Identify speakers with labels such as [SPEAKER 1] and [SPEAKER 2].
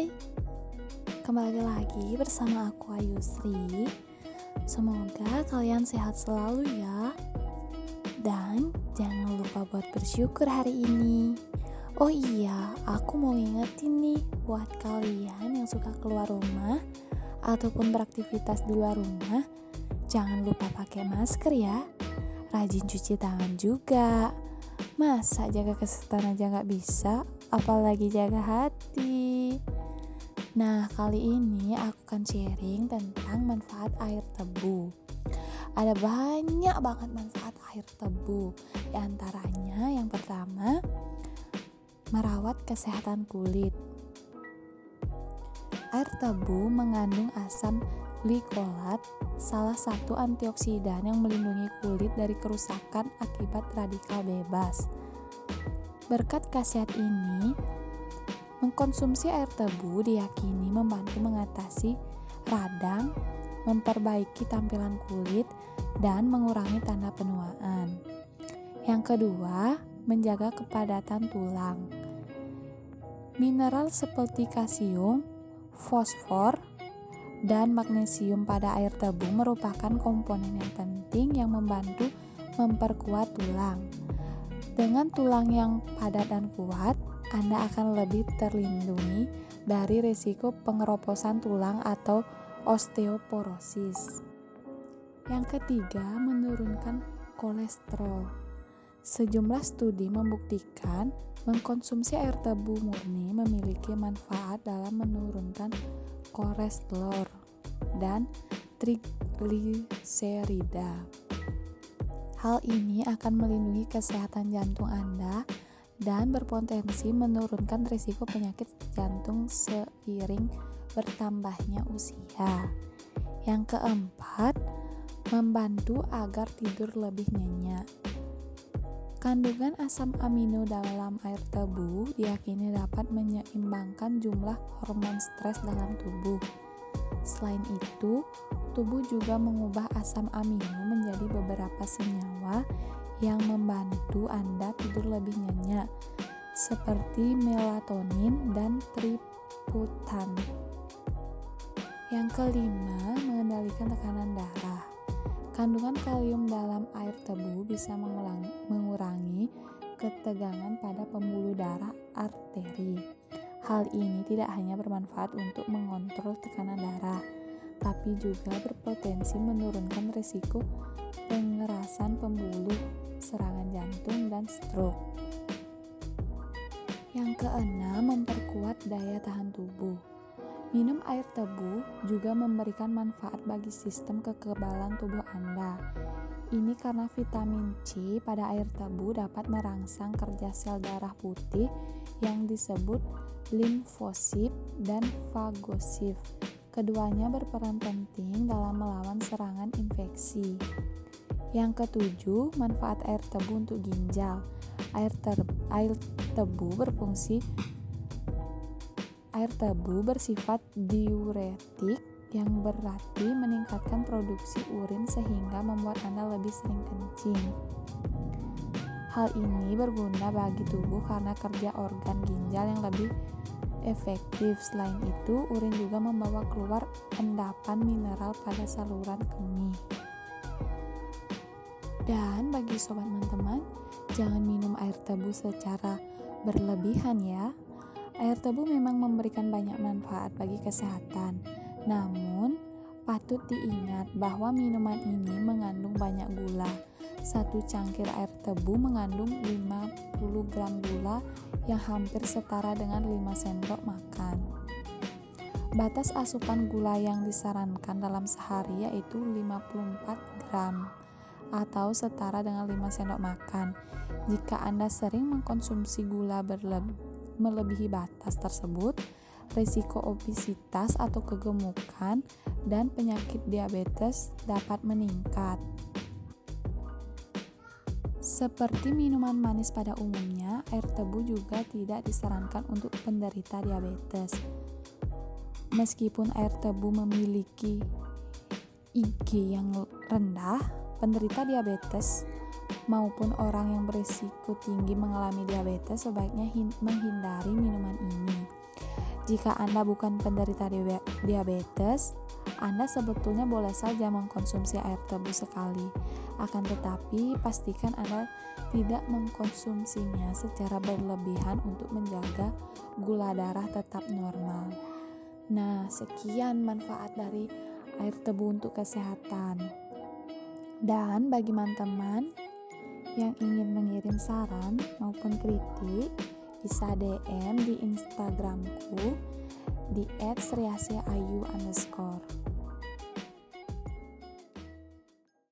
[SPEAKER 1] Hai, kembali lagi bersama aku Ayu Sri. Semoga kalian sehat selalu ya. Dan jangan lupa buat bersyukur hari ini. Oh iya, aku mau ingetin nih buat kalian yang suka keluar rumah ataupun beraktivitas di luar rumah, jangan lupa pakai masker ya. Rajin cuci tangan juga. Masa jaga kesehatan aja nggak bisa, apalagi jaga hati. Nah, kali ini aku akan sharing tentang manfaat air tebu. Ada banyak banget manfaat air tebu. Di antaranya yang pertama, merawat kesehatan kulit. Air tebu mengandung asam glikolat, salah satu antioksidan yang melindungi kulit dari kerusakan akibat radikal bebas. Berkat khasiat ini, mengkonsumsi air tebu diyakini membantu mengatasi radang, memperbaiki tampilan kulit, dan mengurangi tanda penuaan. Yang kedua, menjaga kepadatan tulang. Mineral seperti kalsium, fosfor, dan magnesium pada air tebu merupakan komponen yang penting yang membantu memperkuat tulang. Dengan tulang yang padat dan kuat, Anda akan lebih terlindungi dari risiko pengeroposan tulang atau osteoporosis. Yang ketiga, menurunkan kolesterol. Sejumlah studi membuktikan mengkonsumsi air tebu murni memiliki manfaat dalam menurunkan kolesterol dan trigliserida. Hal ini akan melindungi kesehatan jantung Anda dan berpotensi menurunkan risiko penyakit jantung seiring bertambahnya usia. Yang keempat, membantu agar tidur lebih nyenyak. Kandungan asam amino dalam air tebu diyakini dapat menyeimbangkan jumlah hormon stres dalam tubuh. Selain itu, tubuh juga mengubah asam amino menjadi beberapa senyawa yang membantu Anda tidur lebih nyenyak, seperti melatonin dan triptan. Yang kelima, mengendalikan tekanan darah. Kandungan kalium dalam air tebu bisa mengurangi ketegangan pada pembuluh darah arteri. Hal ini tidak hanya bermanfaat untuk mengontrol tekanan darah, tapi juga berpotensi menurunkan risiko pengerasan pembuluh, serangan jantung, dan stroke. Yang keenam, memperkuat daya tahan tubuh. Minum air tebu juga memberikan manfaat bagi sistem kekebalan tubuh Anda. Ini karena vitamin C pada air tebu dapat merangsang kerja sel darah putih yang disebut limfosit dan fagosit. Keduanya berperan penting dalam melawan serangan infeksi. Yang ketujuh, manfaat air tebu untuk ginjal. Air, air tebu berfungsi Air tebu bersifat diuretik yang berarti meningkatkan produksi urin sehingga membuat Anda lebih sering kencing. Hal ini berguna bagi tubuh karena kerja organ ginjal yang lebih efektif. Selain itu, urin juga membawa keluar endapan mineral pada saluran kemih. Dan bagi sobat teman-teman, jangan minum air tebu secara berlebihan ya. Air tebu memang memberikan banyak manfaat bagi kesehatan. Namun, patut diingat bahwa minuman ini mengandung banyak gula. Satu cangkir air tebu mengandung 50 gram gula yang hampir setara dengan 5 sendok makan. Batas asupan gula yang disarankan dalam sehari yaitu 54 gram atau setara dengan 5 sendok makan. Jika Anda sering mengkonsumsi gula melebihi batas tersebut, risiko obesitas atau kegemukan dan penyakit diabetes dapat meningkat. Seperti minuman manis pada umumnya, air tebu juga tidak disarankan untuk penderita diabetes. Meskipun air tebu memiliki IG yang rendah, penderita diabetes maupun orang yang berisiko tinggi mengalami diabetes sebaiknya menghindari minuman ini. Jika Anda bukan penderita diabetes, Anda sebetulnya boleh saja mengkonsumsi air tebu sekali. Akan tetapi, pastikan Anda tidak mengkonsumsinya secara berlebihan untuk menjaga gula darah tetap normal. Nah, sekian manfaat dari air tebu untuk kesehatan. Dan bagi teman-teman yang ingin mengirim saran maupun kritik, bisa DM di Instagramku di @sriasyayu underscore.